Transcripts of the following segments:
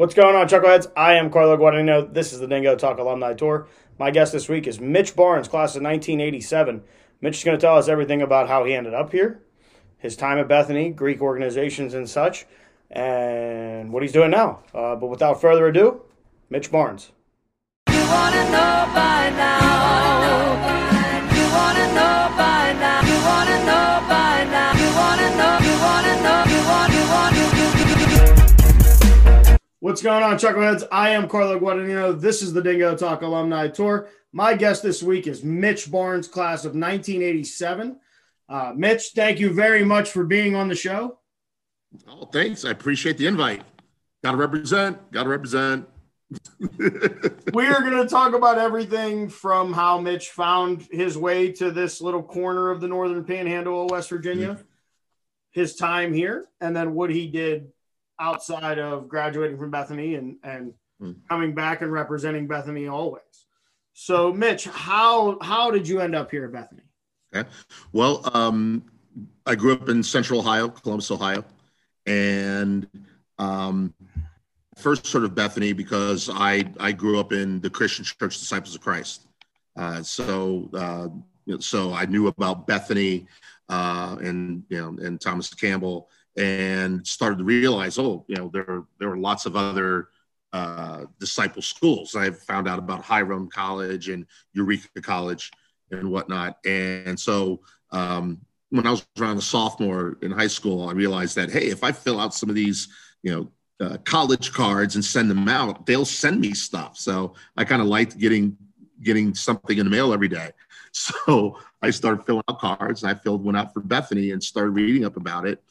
What's going on, Chuckleheads? I am Carlo Guadagnino. This is the Dingo Talk Alumni Tour. My guest this week is Mitch Barnes, class of 1987. Mitch is going to tell us everything about how he ended up here, his time at Bethany, Greek organizations and such, and what he's doing now. Uh, but without further ado, Mitch Barnes. What's going on, Chuckleheads? I am Carlo Guadagnino. This is the Dingo Talk Alumni Tour. My guest this week is Mitch Barnes, class of 1987. Uh, Mitch, thank you very much for being on the show. Oh, thanks. I appreciate the invite. Got to represent. Got to represent. we are going to talk about everything from how Mitch found his way to this little corner of the northern panhandle of West Virginia, his time here, and then what he did outside of graduating from Bethany and and mm. coming back and representing Bethany always. So, Mitch, how how did you end up here at Bethany? Okay. Well, um, I grew up in Central Ohio, Columbus, Ohio, and um, first sort of Bethany because I I grew up in the Christian Church Disciples of Christ. Uh, so uh, so I knew about Bethany uh, and you know and Thomas Campbell and started to realize, oh, you know, there there were lots of other uh, disciple schools. I found out about Hiram College and Eureka College and whatnot. And so um, when I was around a sophomore in high school, I realized that hey, if I fill out some of these, you know. Uh, college cards and send them out they'll send me stuff so i kind of liked getting getting something in the mail every day so i started filling out cards and i filled one out for bethany and started reading up about it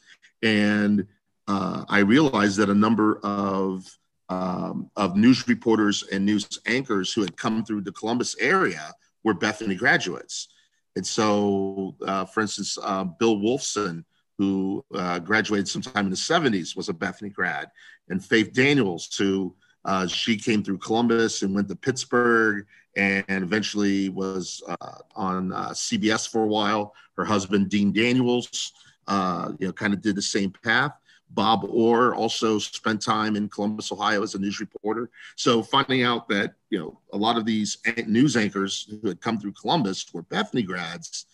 and uh, I realized that a number of um, of news reporters and news anchors who had come through the Columbus area were Bethany graduates. And so, uh, for instance, uh, Bill Wolfson, who uh, graduated sometime in the 70s, was a Bethany grad. And Faith Daniels, who uh, she came through Columbus and went to Pittsburgh and eventually was uh, on CBS for a while. Her husband, Dean Daniels, uh, you know, kind of did the same path. Bob Orr also spent time in Columbus, Ohio as a news reporter. So finding out that, you know, a lot of these news anchors who had come through Columbus were Bethany grads,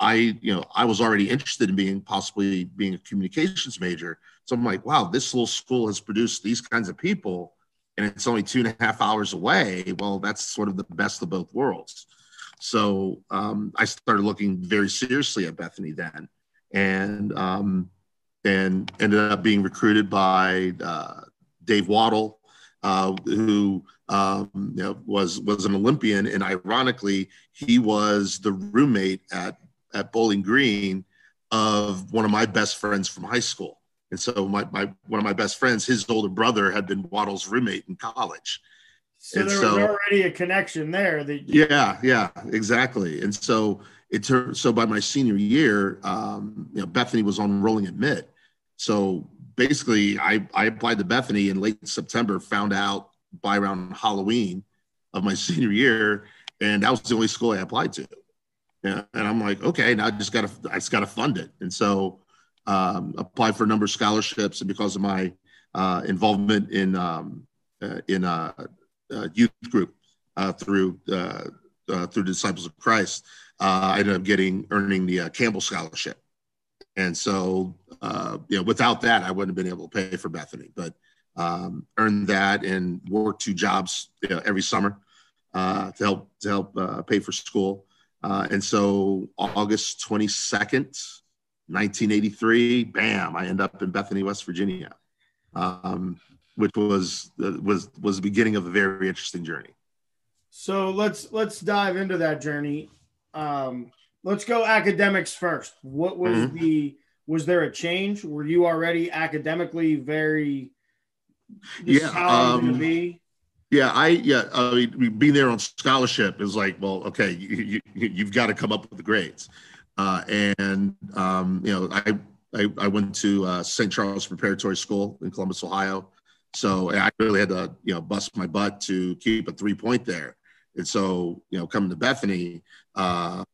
I, you know, I was already interested in being possibly being a communications major. So I'm like, wow, this little school has produced these kinds of people and it's only two and a half hours away. Well, that's sort of the best of both worlds. So um, I started looking very seriously at Bethany then and um, and ended up being recruited by uh, Dave Wottle, uh, who um, you know, was was an Olympian, and ironically, he was the roommate at at Bowling Green of one of my best friends from high school. And so my, my one of my best friends, his older brother, had been Wottle's roommate in college. So and there was already a connection there. That yeah, yeah, exactly. And so it so by my senior year, um, you know, Bethany was on rolling admit. So basically, I, I applied to Bethany in late September, found out by around Halloween of my senior year, and that was the only school I applied to. And, and I'm like, okay, now I just got to I just got to fund it. And so um, applied for a number of scholarships, and because of my uh, involvement in um, uh, in a, a, youth group uh, through uh, through the Disciples of Christ, uh, I ended up getting earning the uh, Campbell Scholarship. And so, uh, you know, without that, I wouldn't have been able to pay for Bethany, but um, earned that and worked two jobs you know, every summer uh, to help to help uh, pay for school. And so, August twenty second, nineteen eighty three, bam! I end up in Bethany, West Virginia, um, which was was was the beginning of a very interesting journey. So let's let's dive into that journey. Um, let's go academics first. What was mm-hmm. the was there a change? Were you already academically very yeah um, yeah i yeah I mean, being there on scholarship is like well okay you, you, have got to come up with the grades uh, and um, you know I, I, I went to uh, st charles preparatory school in columbus ohio so i really had to you know bust my butt to keep a three point there and so, you know, coming to Bethany, uh,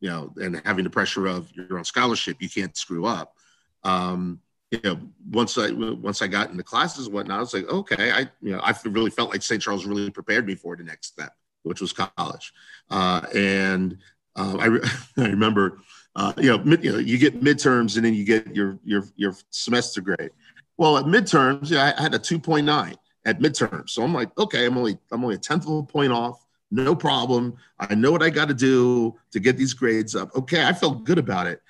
you know, and having the pressure of you're on scholarship, you can't screw up. Um, you know, once I once I got into classes and whatnot, I was like, okay, I you know, I really felt like St. Charles really prepared me for the next step, which was college. Uh, and uh, I, re- I remember, uh, you know, mid, you know, you get midterms and then you get your your your semester grade. Well, at midterms, yeah, I had a two point nine at midterms, so I'm like, okay, I'm only I'm only a tenth of a point off, no problem. I know what I got to do to get these grades up. Okay, I felt good about it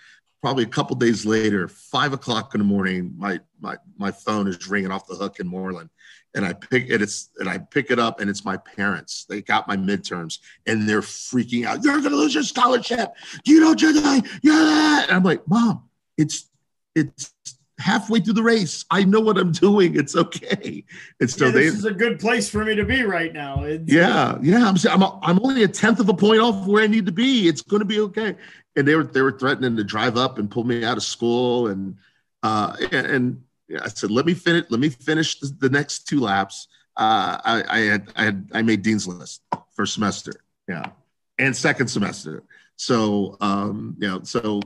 probably a couple days later, five o'clock in the morning, my my my phone is ringing off the hook in Moreland, and I pick it. It's and I pick it up, and it's my parents. They got my midterms, and they're freaking out. You're gonna lose your scholarship. You know, you're yeah. And I'm like, Mom, it's it's halfway through the race. I know what I'm doing. It's okay. And so yeah, this they, is a good place for me to be right now. It's, yeah, yeah. I'm I'm I'm only a tenth of a point off where I need to be. It's going to be okay and they were they were threatening to drive up and pull me out of school and uh, and, and I said let me finish let me finish the, the next two laps. Uh, I, I, had I had I made dean's list first semester, yeah, and second semester. So um, you know, so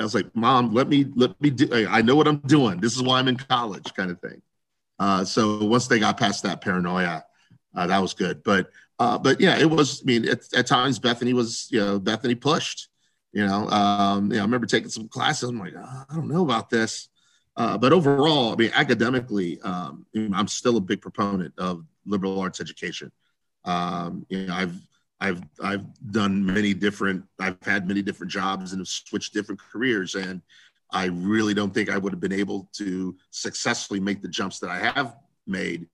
I was like, Mom, let me let me do. I know what I'm doing. This is why I'm in college, kind of thing. Uh, so once they got past that paranoia, uh, that was good. But uh, but yeah, it was. I mean, at, at times Bethany was you know Bethany pushed you know, um, you know, I remember taking some classes. I'm like, oh, I don't know about this. Uh, but overall, I mean, academically, um, I'm still a big proponent of liberal arts education. Um, you know, I've I've I've done many different. I've had many different jobs and have switched different careers, and I really don't think I would have been able to successfully make the jumps that I have made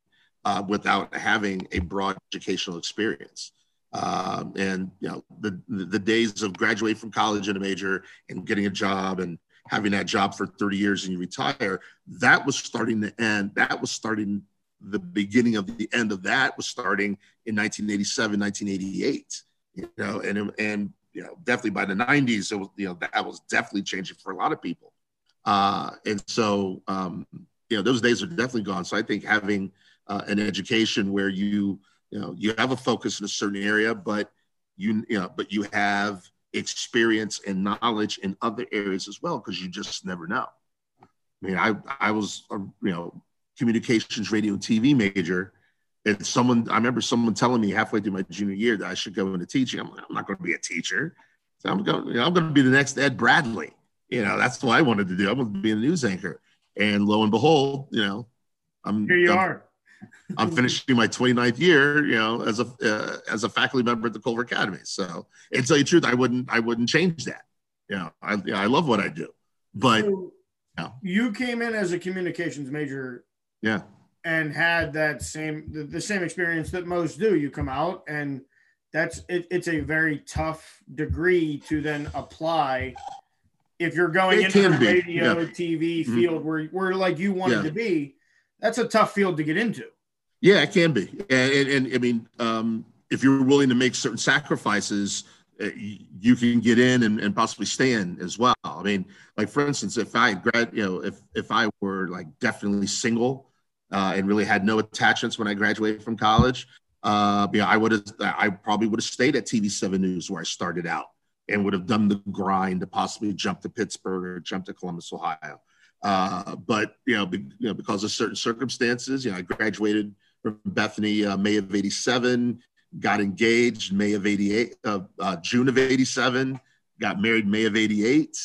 uh, without having a broad educational experience. Um, and you know the the days of graduating from college in a major and getting a job and having that job for 30 years and you retire that was starting to end that was starting the beginning of the end of that was starting in 1987 1988 you know and and you know definitely by the 90s it was you know that was definitely changing for a lot of people. Uh, and so um, you know those days are definitely gone. So i think having uh, an education where you you know you have a focus in a certain area but you you know but you have experience and knowledge in other areas as well because you just never know. I mean i i was a you know communications radio and tv major and someone i remember someone telling me halfway through my junior year that i should go into teaching. I'm like i'm not going to be a teacher. So i'm going you know, i'm going to be the next ed bradley. You know that's what i wanted to do. I wanted to be a news anchor. And lo and behold you know i'm here you I'm, are. I'm finishing my 29th year, you know, as a uh, as a faculty member at the Culver Academy. So, and tell you the truth, I wouldn't I wouldn't change that. You know, I you know, I love what I do, but so you, know. you came in as a communications major, yeah, and had that same the, the same experience that most do. You come out and that's it, it's a very tough degree to then apply if you're going it into the radio, yeah. TV mm-hmm. field where where like you wanted yeah. to be that's a tough field to get into. Yeah, it can be, and, and, and I mean, um, if you're willing to make certain sacrifices, you can get in and, and possibly stay in as well. I mean, like for instance, if I grad, you know, if if I were like definitely single uh, and really had no attachments when I graduated from college, uh, you know, I would have, I probably would have stayed at TV7 News where I started out and would have done the grind to possibly jump to Pittsburgh or jump to Columbus, Ohio. Uh, but you know, be, you know, because of certain circumstances, you know, I graduated from Bethany uh, May of '87, got engaged May of '88, uh, uh, June of '87, got married May of '88,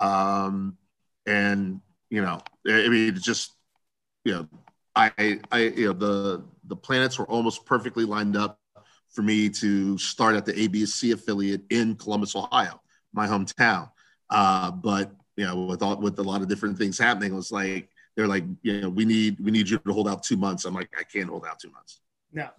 um, and you know, I mean, just you know, I, I, you know, the the planets were almost perfectly lined up for me to start at the ABC affiliate in Columbus, Ohio, my hometown. Uh, but you know, with all with a lot of different things happening, it was like they're like, you know, we need we need you to hold out two months. I'm like, I can't hold out two months. Yeah.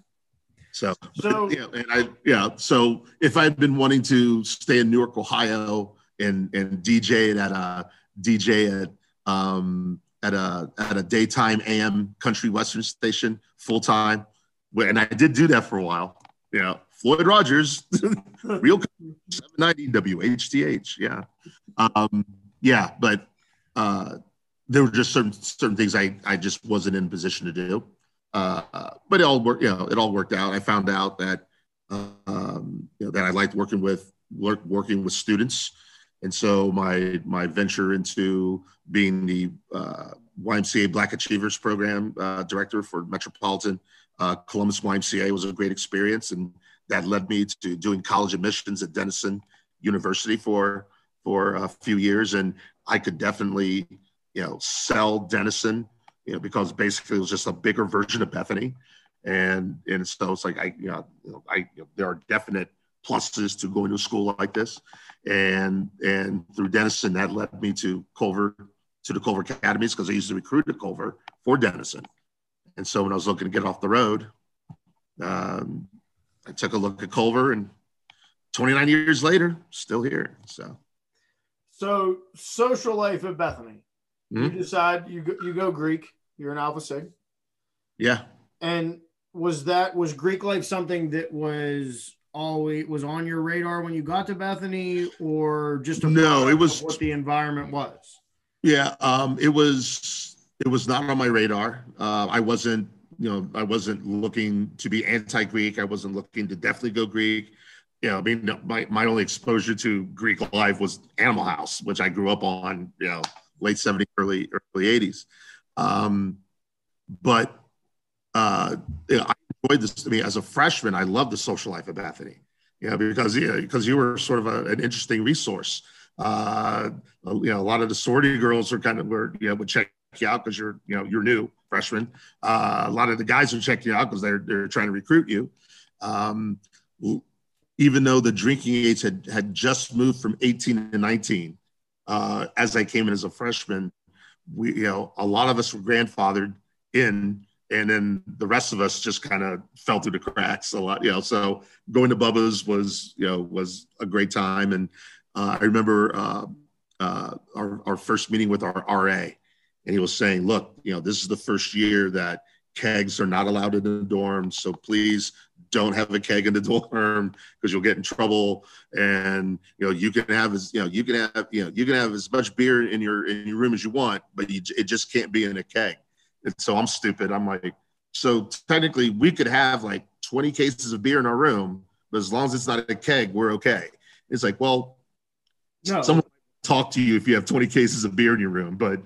So, so yeah, and I yeah. So if I'd been wanting to stay in Newark, Ohio, and and DJ at a DJ at um at a at a daytime AM country western station full time, and I did do that for a while. You know, Floyd Rogers, real 790 WHTH. Yeah. Um, yeah, but uh, there were just certain certain things I I just wasn't in position to do. Uh, but it all worked. You know, it all worked out. I found out that um, you know that I liked working with work, working with students, And so my my venture into being the uh, YMCA Black Achievers Program uh, director for Metropolitan uh, Columbus YMCA was a great experience, and that led me to doing college admissions at Denison University for for a few years. And I could definitely, you know, sell Denison, you know, because basically it was just a bigger version of Bethany, and and so it's like I, you know, I you know, there are definite pluses to going to a school like this, and and through Denison that led me to Culver to the Culver Academies because I used to recruit at Culver for Denison. And so when I was looking to get off the road, um, I took a look at Culver and 29 years later, still here. So, so social life at Bethany, mm-hmm. you decide you go, you go Greek, you're an Alpha Sig. Yeah. And was that, was Greek life something that was always was on your radar when you got to Bethany or just no, it was what the environment was? Yeah, um, it was it was not on my radar. Uh, I wasn't, you know, I wasn't looking to be anti-Greek. I wasn't looking to definitely go Greek. You know, I mean, my, my only exposure to Greek life was Animal House, which I grew up on, you know, late 70s, early early 80s. Um, but uh, you know, I enjoyed this. I mean, as a freshman, I loved the social life of Bethany. You know, because yeah, because you were sort of a, an interesting resource. Uh, you know, a lot of the sorority girls are kind of were you know would check you out because you're you know you're new freshman. Uh, a lot of the guys would check you out because they're they're trying to recruit you. Um, even though the drinking age had had just moved from 18 to 19, uh, as I came in as a freshman, we you know a lot of us were grandfathered in and then the rest of us just kind of fell through the cracks a lot you know. So going to bubba's was you know was a great time. And uh, I remember uh, uh, our, our first meeting with our RA, and he was saying, "Look, you know, this is the first year that kegs are not allowed in the dorm, so please don't have a keg in the dorm because you'll get in trouble. And you know, you can have as you know, you can have you know, you can have as much beer in your in your room as you want, but you, it just can't be in a keg. And so I'm stupid. I'm like, so technically, we could have like 20 cases of beer in our room, but as long as it's not a keg, we're okay. It's like, well, no. Someone talk to you if you have 20 cases of beer in your room, but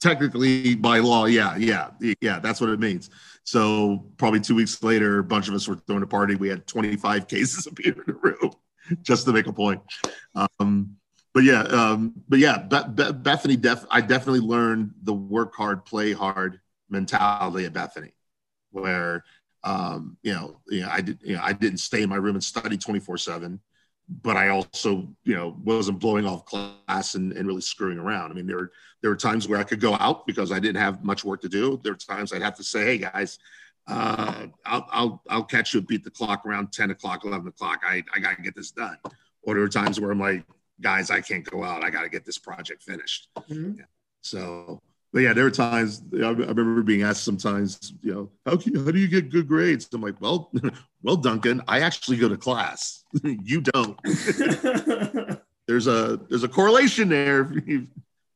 technically by law, yeah, yeah, yeah, that's what it means. So probably two weeks later, a bunch of us were throwing a party. We had 25 cases of beer in the room just to make a point. Um, but yeah, um, but yeah, Bethany, def- I definitely learned the work hard, play hard mentality at Bethany, where um, you know, you know, I did, you know, I didn't stay in my room and study 24 seven but I also, you know, wasn't blowing off class and, and really screwing around. I mean, there were there were times where I could go out because I didn't have much work to do. There were times I'd have to say, "Hey guys, uh, I'll, I'll I'll catch you beat the clock around ten o'clock, eleven o'clock. I I gotta get this done." Or there were times where I'm like, "Guys, I can't go out. I gotta get this project finished." Mm-hmm. Yeah. So but yeah, there were times I remember being asked sometimes, you know, how can, how do you get good grades? I'm like, well, well, Duncan, I actually go to class. you don't. there's a there's a correlation there.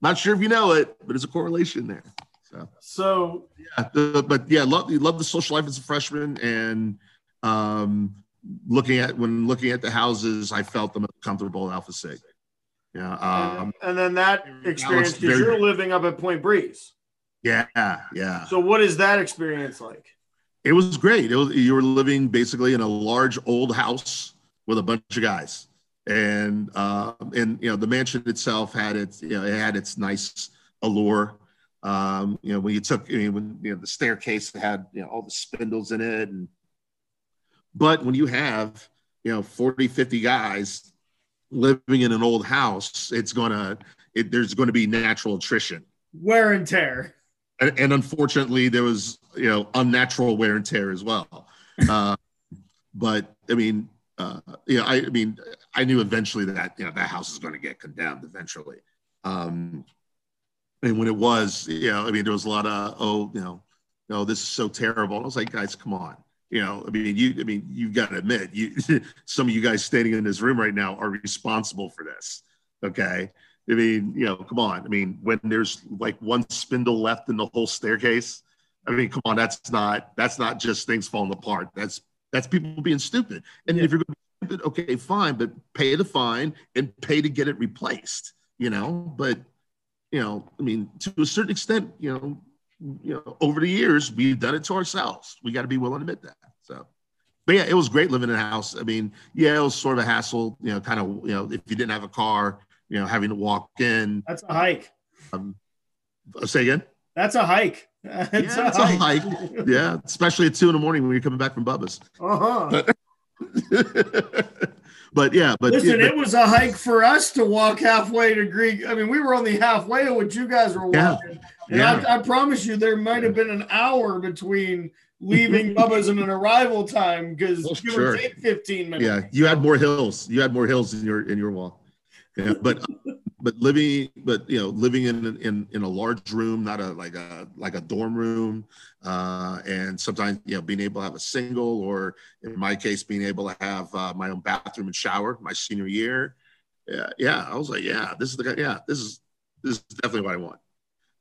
Not sure if you know it, but there's a correlation there. So, so yeah, the, but yeah, love love the social life as a freshman, and um, looking at when looking at the houses, I felt the most comfortable at Alpha Sig. Yeah. Um, and, and then that experience, because you're living up at Point Breeze. Yeah, yeah. So what is that experience like? It was great. It was, you were living basically in a large old house with a bunch of guys, and uh, and you know the mansion itself had its you know it had its nice allure. Um, you know when you took I mean, when you know the staircase had you know all the spindles in it, and but when you have you know 40, 50 guys living in an old house, it's gonna it, there's going to be natural attrition, wear and tear, and, and, unfortunately, there was you know unnatural wear and tear as well. Uh, but I mean, uh, you know, I, I, mean, I knew eventually that you know that house is going to get condemned eventually. Um, and when it was, you know, I mean, there was a lot of oh, you know, no, this is so terrible. And I was like, guys, come on you know, I mean, you, I mean, you've got to admit, you, some of you guys standing in this room right now are responsible for this. Okay. I mean, you know, come on. I mean, when there's like one spindle left in the whole staircase, I mean, come on, that's not, that's not just things falling apart. That's, that's people being stupid. And yeah. if you're going to be inspected, okay, fine, but pay the fine and pay to get it replaced. You know, but you know, I mean, to a certain extent, you know, you know, over the years, we've done it to ourselves. We got to be willing to admit that. So, but yeah, it was great living in a house. I mean, yeah, it was sort of a hassle, you know, kind of, you know, if you didn't have a car, you know, having to walk in. That's a hike. Um, say again. That's a hike. It's yeah, a, hike. a hike. Yeah, especially at two in the morning when you're coming back from Bubba's. Uh huh. but yeah, but listen, yeah, it was a hike for us to walk halfway to Greek. I mean, we were only halfway to what you guys were walking. Yeah, and yeah. I, I, promise you, there might have been an hour between leaving Bubba's and an arrival time because well, you sure. were 15 minutes. Yeah, you had more hills. You had more hills in your in your walk. Yeah, but but living but you know living in in in a large room, not a like a like a dorm room, uh, and sometimes you know being able to have a single or in my case being able to have uh, my own bathroom and shower my senior year. Yeah, yeah, I was like, yeah, this is the yeah, this is this is definitely what I want.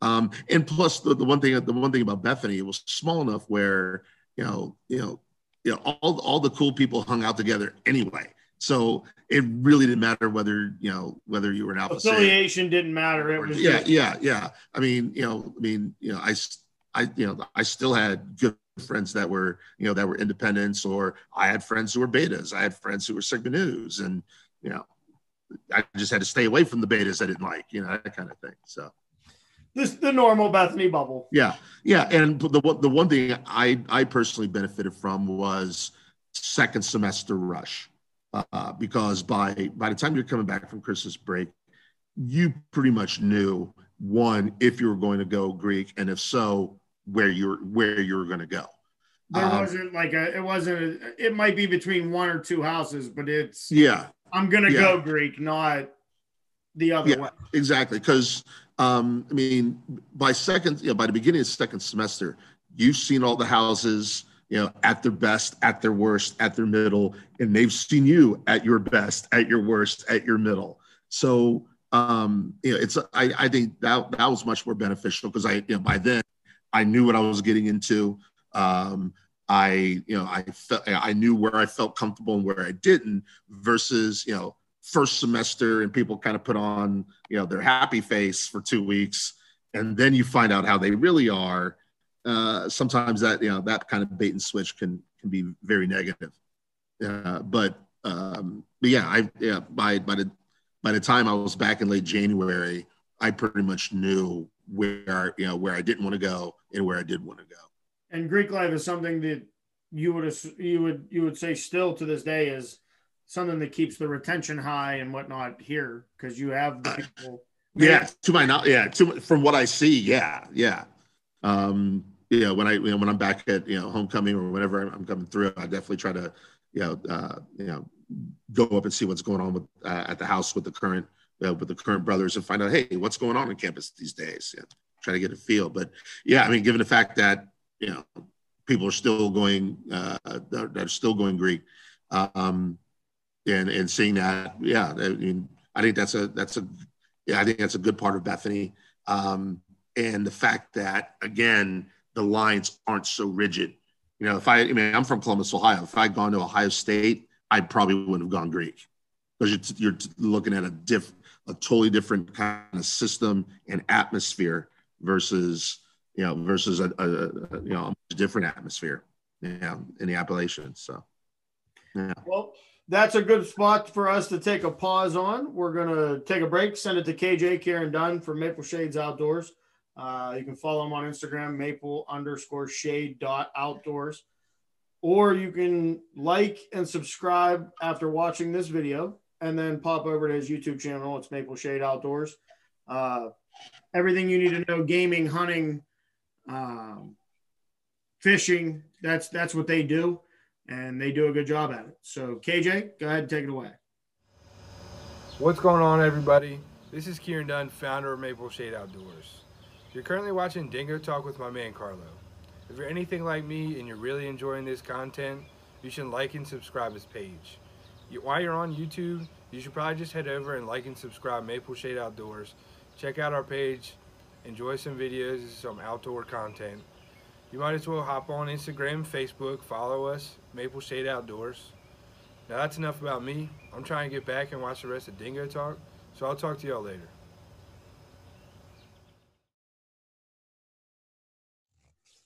Um, and plus the, the one thing the one thing about Bethany, it was small enough where you know you know you know all all the cool people hung out together anyway. So it really didn't matter whether you know whether you were an alpha affiliation didn't matter. It was yeah, just- yeah, yeah. I mean, you know, I mean, you know, I, I, you know, I still had good friends that were you know that were independents, or I had friends who were betas. I had friends who were Sigma Nus, and you know, I just had to stay away from the betas I didn't like, you know, that kind of thing. So. This the normal Bethany bubble. Yeah, yeah, and the the one thing I I personally benefited from was second semester rush uh, because by by the time you're coming back from Christmas break, you pretty much knew one if you were going to go Greek, and if so, where you're where you're going to go. There um, wasn't like a it wasn't a, it might be between one or two houses, but it's yeah. I'm gonna yeah. go Greek, not the other yeah, way. Exactly, because um, I mean, by second, you know, by the beginning of second semester, you've seen all the houses you know, at their best, at their worst, at their middle, and they've seen you at your best, at your worst, at your middle. So, um, you know, it's I, I think that that was much more beneficial because I, you know, by then I knew what I was getting into. Um, I, you know, I felt I knew where I felt comfortable and where I didn't. Versus, you know, first semester and people kind of put on, you know, their happy face for two weeks, and then you find out how they really are uh, sometimes that you know that kind of bait and switch can can be very negative. Uh, but um, but yeah, I yeah by by the by the time I was back in late January, I pretty much knew where you know where I didn't want to go and where I did want to go. And Greek life is something that you would you would you would say still to this day is something that keeps the retention high and whatnot here because you have the people. yeah, to my knowledge, yeah, to, from what I see, yeah, yeah. Um, you know, when I, you know, when I'm back at, you know, homecoming or whenever I'm coming through, I definitely try to, you know, uh, you know, go up and see what's going on with, uh, at the house with the current, uh, with the current brothers and find out, hey, what's going on on campus these days? Yeah, try to get a feel. But yeah, I mean, given the fact that, you know, people are still going, uh, that are still going Greek, um, and, and seeing that, yeah, I mean, I think that's a, that's a, yeah, I think that's a good part of Bethany. Um, and the fact that again the lines aren't so rigid. You know, if I, I mean, I'm from Columbus, Ohio. If I'd gone to Ohio State, I probably wouldn't have gone Greek because you're, you're looking at a diff, a totally different kind of system and atmosphere versus, you know, versus a, a, a you know, a different atmosphere, you know, in the Appalachians. So, yeah. Well, that's a good spot for us to take a pause on. We're going to take a break, send it to KJ Karen Dunn from Maple Shades Outdoors. Uh, you can follow them on Instagram, maple underscore shade dot outdoors. Or you can like and subscribe after watching this video and then pop over to his YouTube channel. It's Maple Shade Outdoors. Uh, everything you need to know gaming, hunting, um, fishing that's that's what they do and they do a good job at it so kj go ahead and take it away what's going on everybody this is kieran dunn founder of maple shade outdoors you're currently watching Dingo Talk with my man Carlo. If you're anything like me and you're really enjoying this content, you should like and subscribe his page. While you're on YouTube, you should probably just head over and like and subscribe Maple Shade Outdoors. Check out our page, enjoy some videos, some outdoor content. You might as well hop on Instagram, Facebook, follow us, Maple Shade Outdoors. Now that's enough about me. I'm trying to get back and watch the rest of Dingo Talk, so I'll talk to y'all later.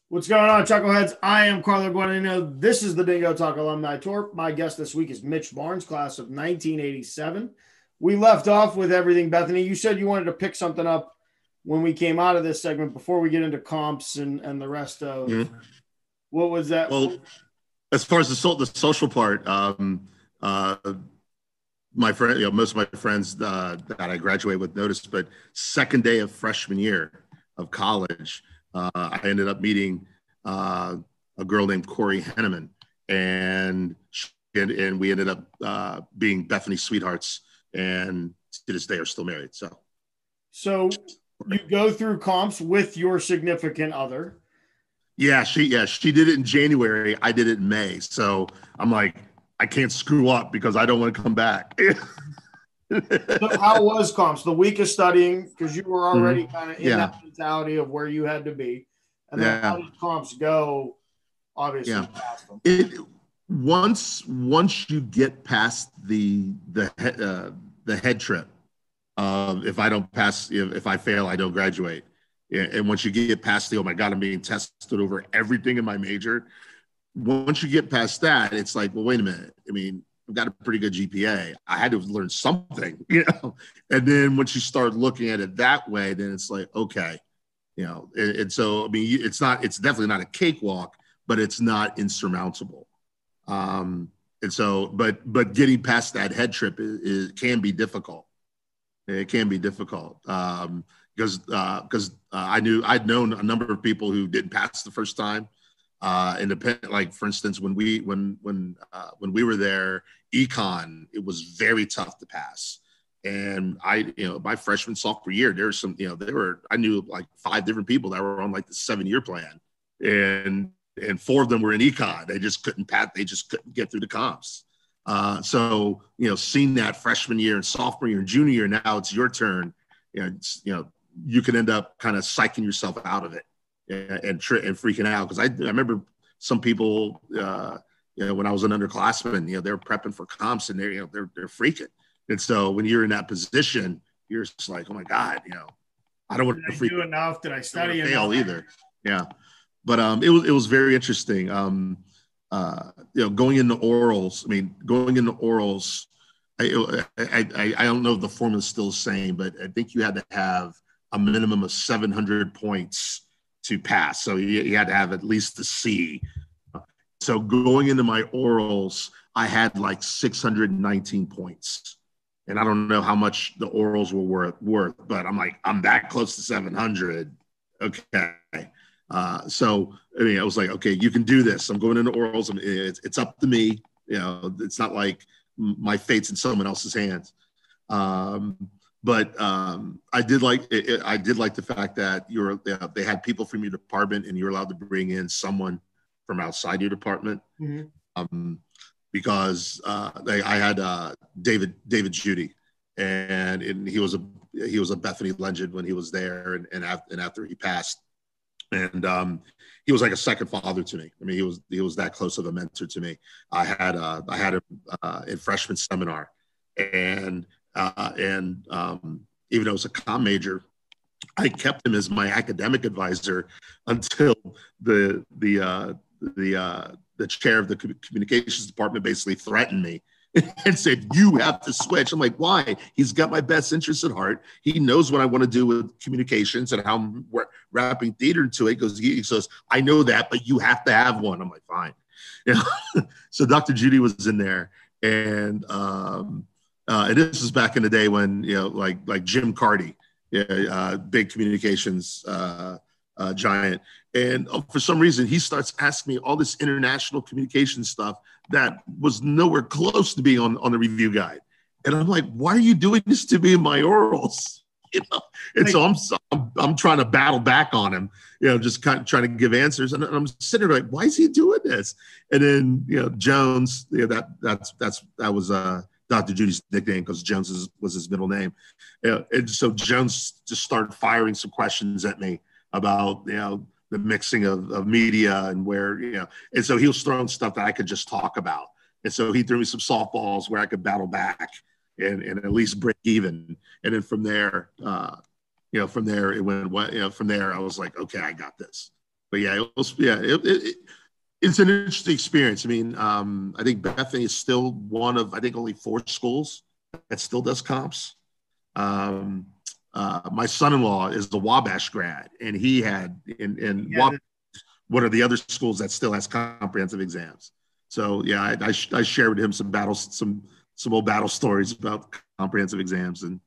What's going on, Chuckleheads? I am Carlo Guadagnino. This is the Dingo Talk Alumni Tour. My guest this week is Mitch Barnes, class of 1987. We left off with everything, Bethany. You said you wanted to pick something up when we came out of this segment before we get into comps and, and the rest of mm-hmm. what was that? Well, as far as the, so, the social part, um, uh, my friend, you know, most of my friends uh, that I graduate with noticed, but second day of freshman year of college, uh, I ended up meeting uh, a girl named Corey Henneman, and and, and we ended up uh, being Bethany sweethearts, and to this day are still married. So, so you go through comps with your significant other. Yeah, she yeah she did it in January. I did it in May. So I'm like, I can't screw up because I don't want to come back. so how was comps? The week of studying because you were already mm-hmm. kind of in yeah. that mentality of where you had to be, and then yeah. how did comps go? Obviously, yeah. It once once you get past the the uh, the head trip, uh, if I don't pass, if, if I fail, I don't graduate. And once you get past the oh my god, I'm being tested over everything in my major. Once you get past that, it's like, well, wait a minute. I mean, I've got a pretty good GPA. I had to learn something, you know. And then once you start looking at it that way, then it's like, okay, you know. And, and so, I mean, it's not, it's definitely not a cakewalk, but it's not insurmountable. Um, and so, but but getting past that head trip is, is can be difficult. It can be difficult um, because because uh, uh, I knew I'd known a number of people who didn't pass the first time uh, independent. Like for instance, when we when when uh, when we were there, econ it was very tough to pass. And I, you know, my freshman sophomore year, there was some, you know, there were I knew like five different people that were on like the seven year plan, and and four of them were in econ. They just couldn't pat. They just couldn't get through the comps. Uh, so you know, seeing that freshman year and sophomore year and junior year, now it's your turn. You know, you know, you can end up kind of psyching yourself out of it and and, and freaking out. Because I, I remember some people uh, you know when I was an underclassman you know they're prepping for comps and they're you know they're they're freaking. And so when you're in that position you're just like oh my god you know. I don't want to freak, do enough? Did I study I fail either. Yeah. But um it was it was very interesting. Um uh you know going into orals I mean going into orals I, I, I, don't know if the formula is still the same, but I think you had to have a minimum of 700 points to pass. So you, you had to have at least a C. So going into my orals, I had like 619 points. And I don't know how much the orals were worth, worth but I'm like, I'm that close to 700. Okay. Uh, so I mean, I was like, okay, you can do this. I'm going into orals. and it's, it's up to me. You know, it's not like my fate's in someone else's hands. Um, but um, I did like it, it, I did like the fact that you're they had people from your department and you're allowed to bring in someone from outside your department mm-hmm. um, because uh, they, I had uh, David David Judy and, and he was a he was a Bethany legend when he was there and and, after, and after he passed and um, he was like a second father to me. I mean he was he was that close of a mentor to me. I had uh, I had him uh, in freshman seminar and uh, and um, even though it was a com major, I kept him as my academic advisor until the the uh, the uh, the chair of the communications department basically threatened me and said, "You have to switch." I'm like, "Why?" He's got my best interests at heart. He knows what I want to do with communications and how I'm wrapping theater to it. Because he says, "I know that, but you have to have one." I'm like, "Fine." You know? so Dr. Judy was in there, and um, uh, and this is back in the day when you know, like like Jim Carty, uh, big communications uh, uh, giant, and uh, for some reason he starts asking me all this international communication stuff that was nowhere close to being on on the review guide, and I'm like, why are you doing this to me in my orals? You know, and so I'm, I'm I'm trying to battle back on him, you know, just kind of trying to give answers, and I'm sitting there like, why is he doing this? And then you know, Jones, you know, that that's that's that was uh Dr. Judy's nickname because Jones is, was his middle name. Uh, and so Jones just started firing some questions at me about, you know, the mixing of, of media and where, you know, and so he was throwing stuff that I could just talk about. And so he threw me some softballs where I could battle back and, and at least break even. And then from there, uh, you know, from there it went. what You know, from there I was like, okay, I got this. But yeah, it was yeah, it, it, it's an interesting experience. I mean, um, I think Bethany is still one of I think only four schools that still does comps. Um, uh, my son-in-law is the Wabash grad, and he had in in yeah, Wabash, one of the other schools that still has comprehensive exams. So yeah, I, I, I shared with him some battles, some some old battle stories about comprehensive exams, and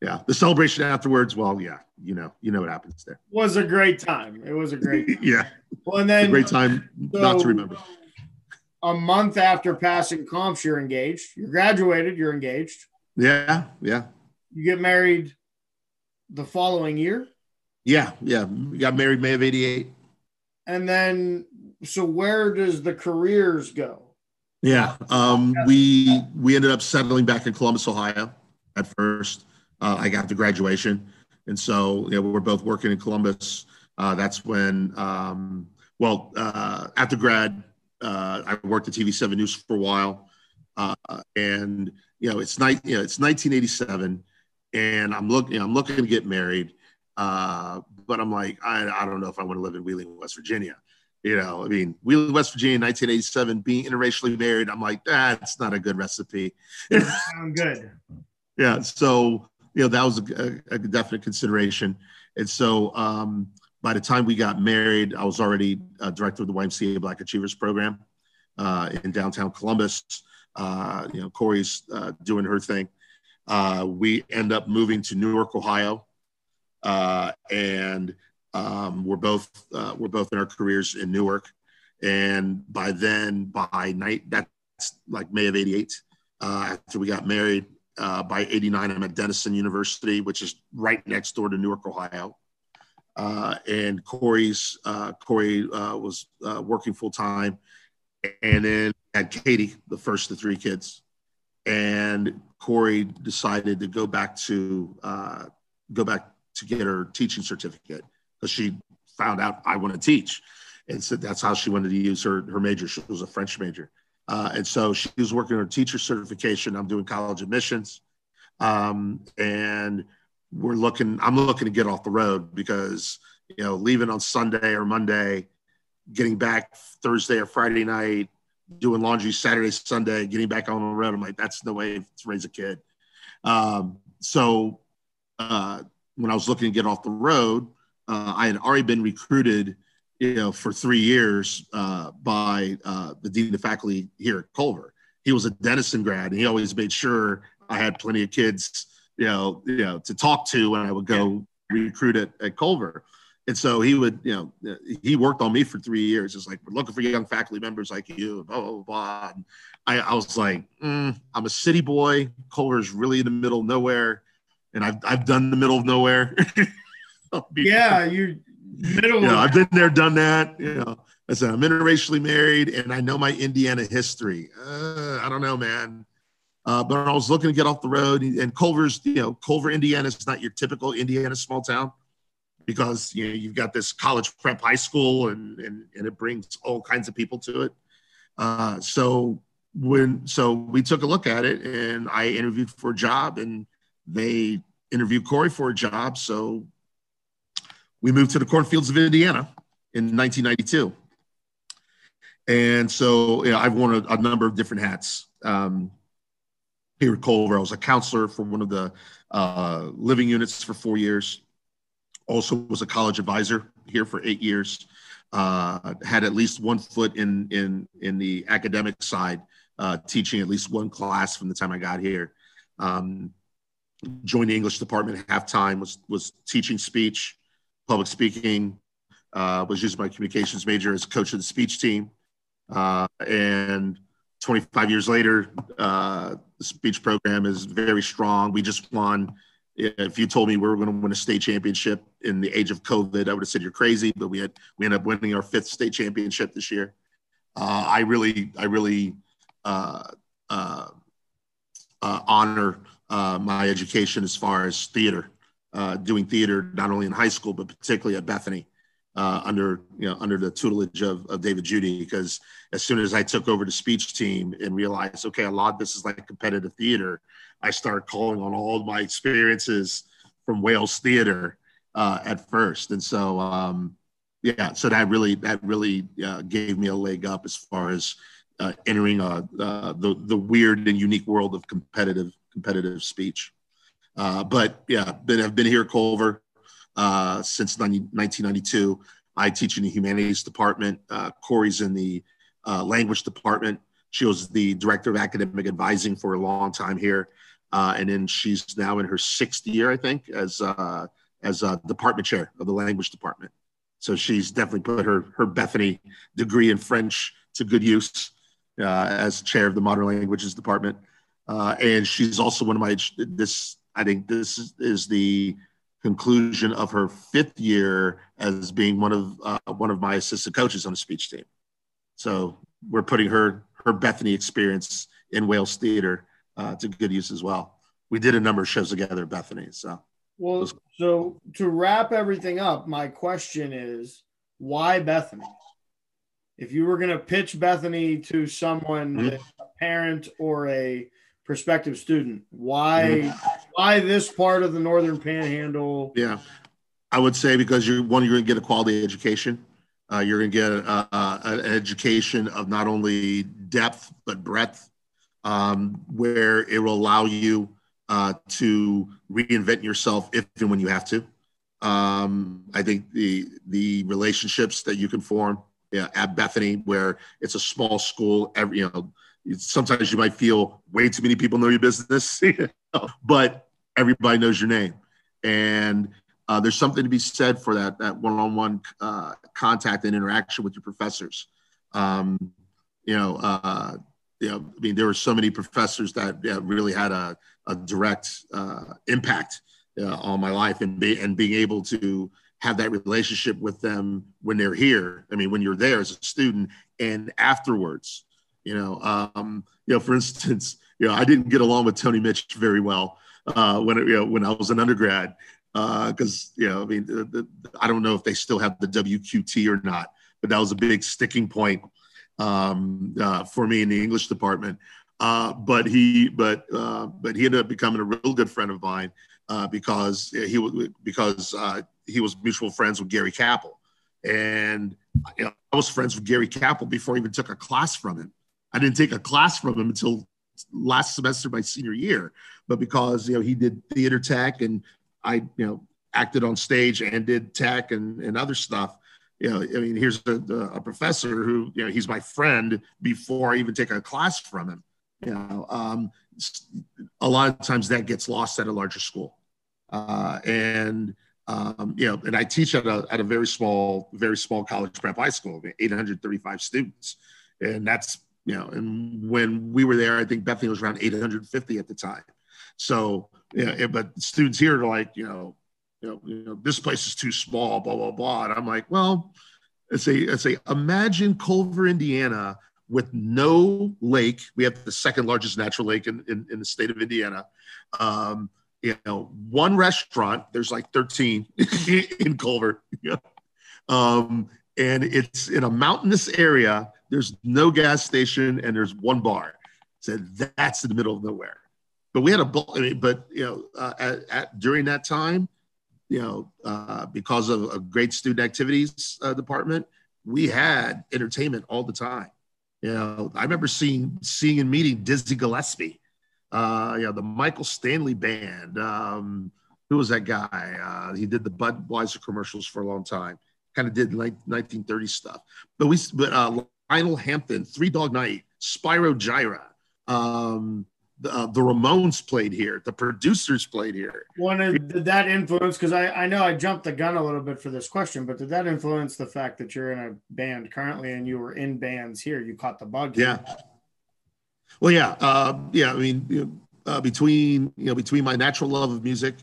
yeah, the celebration afterwards. Well, yeah, you know, you know what happens there. Was a great time. It was a great. yeah. Well, and then great time so, not to remember. A month after passing comps, you're engaged. You're graduated. You're engaged. Yeah, yeah. You get married the following year. Yeah, yeah. We got married May of '88. And then, so where does the careers go? Yeah, um, we we ended up settling back in Columbus, Ohio, at first. Uh, I got to graduation, and so you know, we're both working in Columbus. Uh, that's when, um, well, uh, after grad, uh, I worked at TV7 News for a while, uh, and you know, it's night, you know, it's 1987, and I'm looking, I'm looking to get married, uh, but I'm like, I, I don't know if I want to live in Wheeling, West Virginia. You know, I mean, Wheeling, West Virginia, 1987, being interracially married, I'm like, that's not a good recipe. Sound good. yeah. So, you know, that was a, a definite consideration. And so, um, by the time we got married, I was already uh, director of the YMCA Black Achievers Program uh, in downtown Columbus. Uh, you know, Corey's uh, doing her thing. Uh, we end up moving to Newark, Ohio, uh, and um, we're both we're both in our careers in Newark. And by then, by night, that's like May of '88. after we got married, by '89, I'm at Denison University, which is right next door to Newark, Ohio. Uh, and Corey's uh, Corey uh, was uh, working full time, and then had Katie, the first of three kids, and Corey decided to go back to uh, go back to get her teaching certificate because she found out I want to teach, and so that's how she wanted to use her her major. She was a French major, uh, and so she was working on her teacher certification. I'm doing college admissions, um, and we're looking i'm looking to get off the road because you know leaving on sunday or monday getting back thursday or friday night doing laundry saturday sunday getting back on the road. I'm like that's the way to raise a kid. Um, so uh, when i was looking to get off the road uh, i had already been recruited you know for three years uh, by uh, the dean of faculty here at culver. He was a denison grad and he always made sure i had plenty of kids you know, you know, to talk to when I would go recruit at, at Culver. And so he would, you know, he worked on me for three years. It's like, we're looking for young faculty members like you, blah, blah, blah. And I, I was like, mm, I'm a city boy. Culver's really in the middle of nowhere. And I've, I've done the middle of nowhere. yeah, you middle. You know, I've been there, done that. You know, I said, I'm interracially married and I know my Indiana history. Uh, I don't know, man. Uh, but I was looking to get off the road, and Culver's, you know, Culver, Indiana is not your typical Indiana small town because you know you've got this college prep high school, and and, and it brings all kinds of people to it. Uh, so when so we took a look at it, and I interviewed for a job, and they interviewed Corey for a job. So we moved to the cornfields of Indiana in 1992. And so you know, I've worn a, a number of different hats. Um, here at Culver. I was a counselor for one of the uh, living units for four years. Also was a college advisor here for eight years. Uh, had at least one foot in in in the academic side, uh, teaching at least one class from the time I got here. Um, joined the English department half time. Was was teaching speech, public speaking. Uh, was using my communications major as coach of the speech team, uh, and 25 years later, uh, the speech program is very strong. We just won. If you told me we were going to win a state championship in the age of COVID, I would have said you're crazy. But we had we ended up winning our fifth state championship this year. Uh, I really, I really uh, uh, uh honor uh, my education as far as theater, uh, doing theater not only in high school but particularly at Bethany. Uh, under you know under the tutelage of, of David Judy because as soon as I took over the speech team and realized okay a lot of this is like competitive theater, I started calling on all my experiences from Wales theater uh, at first, and so um, yeah, so that really that really uh, gave me a leg up as far as uh, entering uh, the the weird and unique world of competitive competitive speech. Uh, but yeah, been have been here Culver uh, since 90, 1992. I teach in the humanities department. Uh, Corey's in the uh, language department. She was the director of academic advising for a long time here, uh, and then she's now in her sixth year, I think, as uh, as a department chair of the language department. So she's definitely put her her Bethany degree in French to good use uh, as chair of the modern languages department, and she's also one of my this. I think this is, is the conclusion of her fifth year as being one of uh, one of my assistant coaches on the speech team. So we're putting her her Bethany experience in Wailes theater uh, to good use as well. We did a number of shows together Bethany. So well, so to wrap everything up, my question is why Bethany? If you were going to pitch Bethany to someone, mm-hmm. a parent or a prospective student, why mm-hmm why this part of the Northern Panhandle? Yeah, I would say because you're one, you're going to get a quality education. Uh, you're going to get uh, uh, an education of not only depth but breadth, um, where it will allow you uh, to reinvent yourself if and when you have to. Um, I think the the relationships that you can form yeah, at Bethany, where it's a small school, every you know, sometimes you might feel way too many people know your business, but everybody knows your name. And uh, there's something to be said for that that one-on-one uh, contact and interaction with your professors. Um, you know, uh, I mean, there were so many professors that yeah, really had a, a direct uh, impact uh, on my life, and be, and being able to have that relationship with them when they're here. I mean, when you're there as a student and afterwards. You know, um, you know, for instance, you know, I didn't get along with Tony Mitch very well uh, when you know when I was an undergrad because uh, you know I mean the, the, I don't know if they still have the WQT or not, but that was a big sticking point um, uh, for me in the English department. Uh, but he but uh, but he ended up becoming a real good friend of mine uh, because he was because he was mutual friends with Gary Capel, and you know, I was friends with Gary Capel before I even took a class from him. I didn't take a class from him until last semester my senior year, but because you know he did theater tech and I you know acted on stage and did tech and, and other stuff. You know, I mean, here's a, a professor who you know he's my friend before I even take a class from him. You know, um, a lot of times that gets lost at a larger school, uh, and um, you know, and I teach at a, at a very small, very small college prep high school, 835 students. And that's you know, and when we were there, I think Bethany was around 850 at the time. So, yeah, but students here are like, you know, you know, you know, this place is too small, blah, blah, blah. And I'm like, well, let's say, let's say, imagine Culver, Indiana with no lake. We have the second largest natural lake in, in, in the state of Indiana. Um, you know, one restaurant, there's like 13 in Culver. Um, and it's in a mountainous area there's no gas station and there's one bar. Said that's in the middle of nowhere. But we had a, I mean, but you know, uh, at, at, during that time, you know, uh, because of a great student activities uh, department, we had entertainment all the time. You know, I remember seeing seeing and meeting Dizzy Gillespie, uh, you know, the Michael Stanley band. Um, who was that guy? Uh, he did the Budweiser commercials for a long time. Kind of did like 1930 stuff. But we, but uh, Lionel Hampton, Three Dog Night, Spyro Gyra. Um, uh, the Ramones played here. The producers played here. Wanted did that influence? Because I, I know I jumped the gun a little bit for this question, but did that influence the fact that you're in a band currently and you were in bands here? You caught the bug. Yeah. Well, yeah, uh, yeah. I mean, you know, uh, between you know between my natural love of music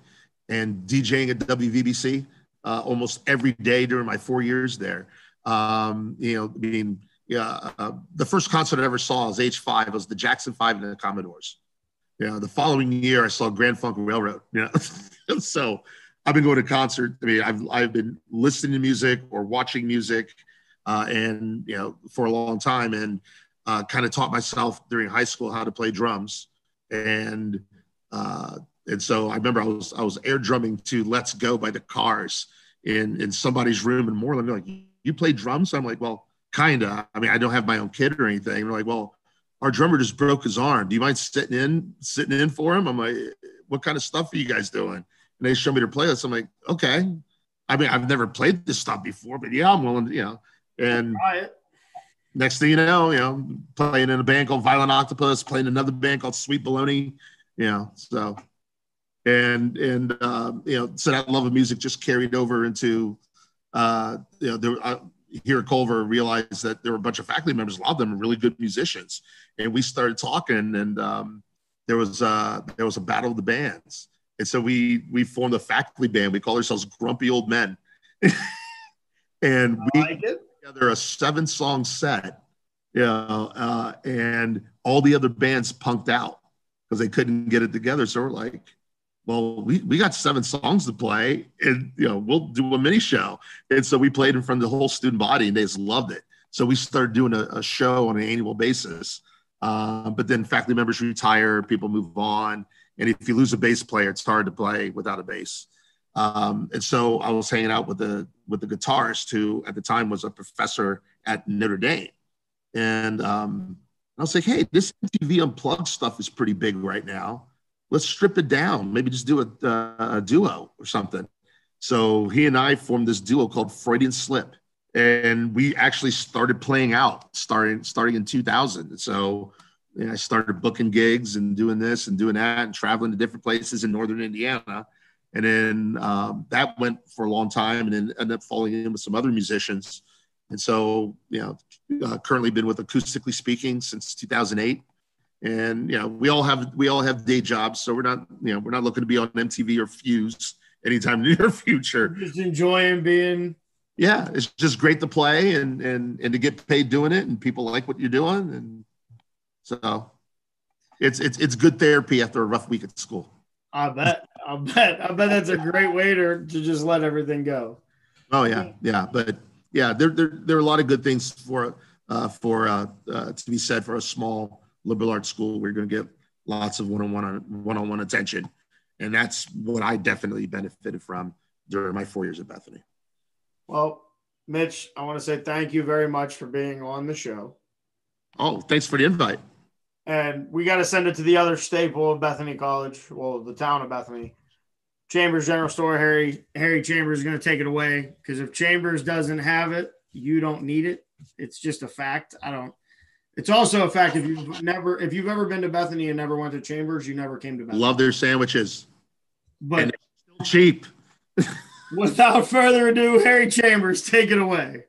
and DJing at WVBC uh, almost every day during my four years there, um, you know, I mean yeah, uh, the first concert I ever saw was age five. Was the Jackson Five and the Commodores. Yeah, the following year I saw Grand Funk Railroad. Yeah, so I've been going to concert. I mean, I've I've been listening to music or watching music, uh, and you know, for a long time, and uh, kind of taught myself during high school how to play drums, and uh, and so I remember I was I was air drumming to "Let's Go" by the Cars in in somebody's room in Moreland. They're like, "You play drums?" I'm like, "Well, kinda." I mean, I don't have my own kit or anything. They're like, "Well." Our drummer just broke his arm. Do you mind sitting in, sitting in for him? I'm like, what kind of stuff are you guys doing? and they show me their playlist. I'm like, okay. I mean, I've never played this stuff before, but yeah, I'm willing to, you know. And next thing you know, you know, playing in a band called Violent Octopus, playing another band called Sweet Baloney, you know, so and and um, you know, so that love of music just carried over into uh, you know, there uh, here at Culver realized that there were a bunch of faculty members, a lot of them are really good musicians, and we started talking, and um, there was uh, there was a battle of the bands and so we we formed a faculty band. We call ourselves Grumpy Old Men, and we like together a seven song set. You know, uh, and all the other bands punked out because they couldn't get it together. So we're like, well, we, we got seven songs to play, and you know, we'll do a mini show. And so we played in front of the whole student body, and they just loved it. So we started doing a, a show on an annual basis. Uh, but then faculty members retire, people move on, and if you lose a bass player, it's hard to play without a bass. Um, and so I was hanging out with the with the guitarist who at the time was a professor at Notre Dame, and um, I was like, "Hey, this MTV Unplugged stuff is pretty big right now. Let's strip it down. Maybe just do a, uh, a duo or something." So he and I formed this duo called Freudian Slip, and we actually started playing out starting starting in 2000. So I started booking gigs and doing this and doing that and traveling to different places in northern Indiana. And then um, that went for a long time and then ended up falling in with some other musicians. And so, you know, uh, currently been with Acoustically Speaking since 2008. And, you know, we all have, we all have day jobs. So we're not, you know, we're not looking to be on MTV or Fuse anytime in the near future. Just enjoying being. Yeah. It's just great to play and, and, and to get paid doing it. And people like what you're doing. And, so it's it's it's good therapy after a rough week at school. I bet. I bet. I bet that's a great way to, to just let everything go. Oh yeah, yeah. But yeah, there there there are a lot of good things for uh, for uh, uh, to be said for a small liberal arts school. We're going to get lots of one-on-one one-on-one attention, and that's what I definitely benefited from during my four years at Bethany. Well, Mitch, I want to say thank you very much for being on the show. Oh, thanks for the invite and we got to send it to the other staple of Bethany College, well, the town of Bethany. Chambers General Store, Harry Harry Chambers is going to take it away because if Chambers doesn't have it, you don't need it. It's just a fact. I don't. It's also a fact if you've never, if you've ever been to Bethany and never went to Chambers, you never came to Bethany. Love their sandwiches, but and still cheap. without further ado, Harry Chambers, take it away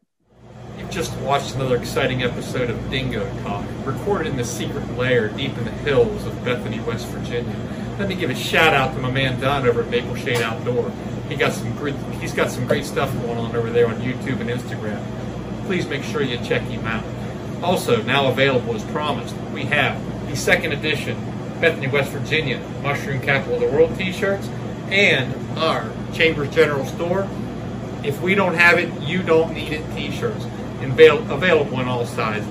You've just watched another exciting episode of Dingo Talk, recorded in the secret lair deep in the hills of Bethany, West Virginia. Let me give a shout out to my man Don over at Maple Shade Outdoor. He got some great, he's got some great stuff going on over there on YouTube and Instagram. Please make sure you check him out. Also, now available as promised, we have the second edition Bethany, West Virginia Mushroom Capital of the World t shirts and our Chambers General Store. If we don't have it, you don't need it t shirts available in all sizes.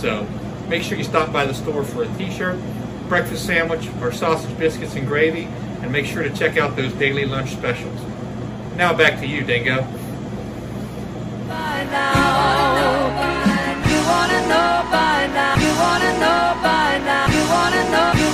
So make sure you stop by the store for a t shirt, breakfast sandwich, or sausage biscuits and gravy, and make sure to check out those daily lunch specials. Now back to you, Dingo. Bye now wanna know by now. You wanna know by now. You wanna know.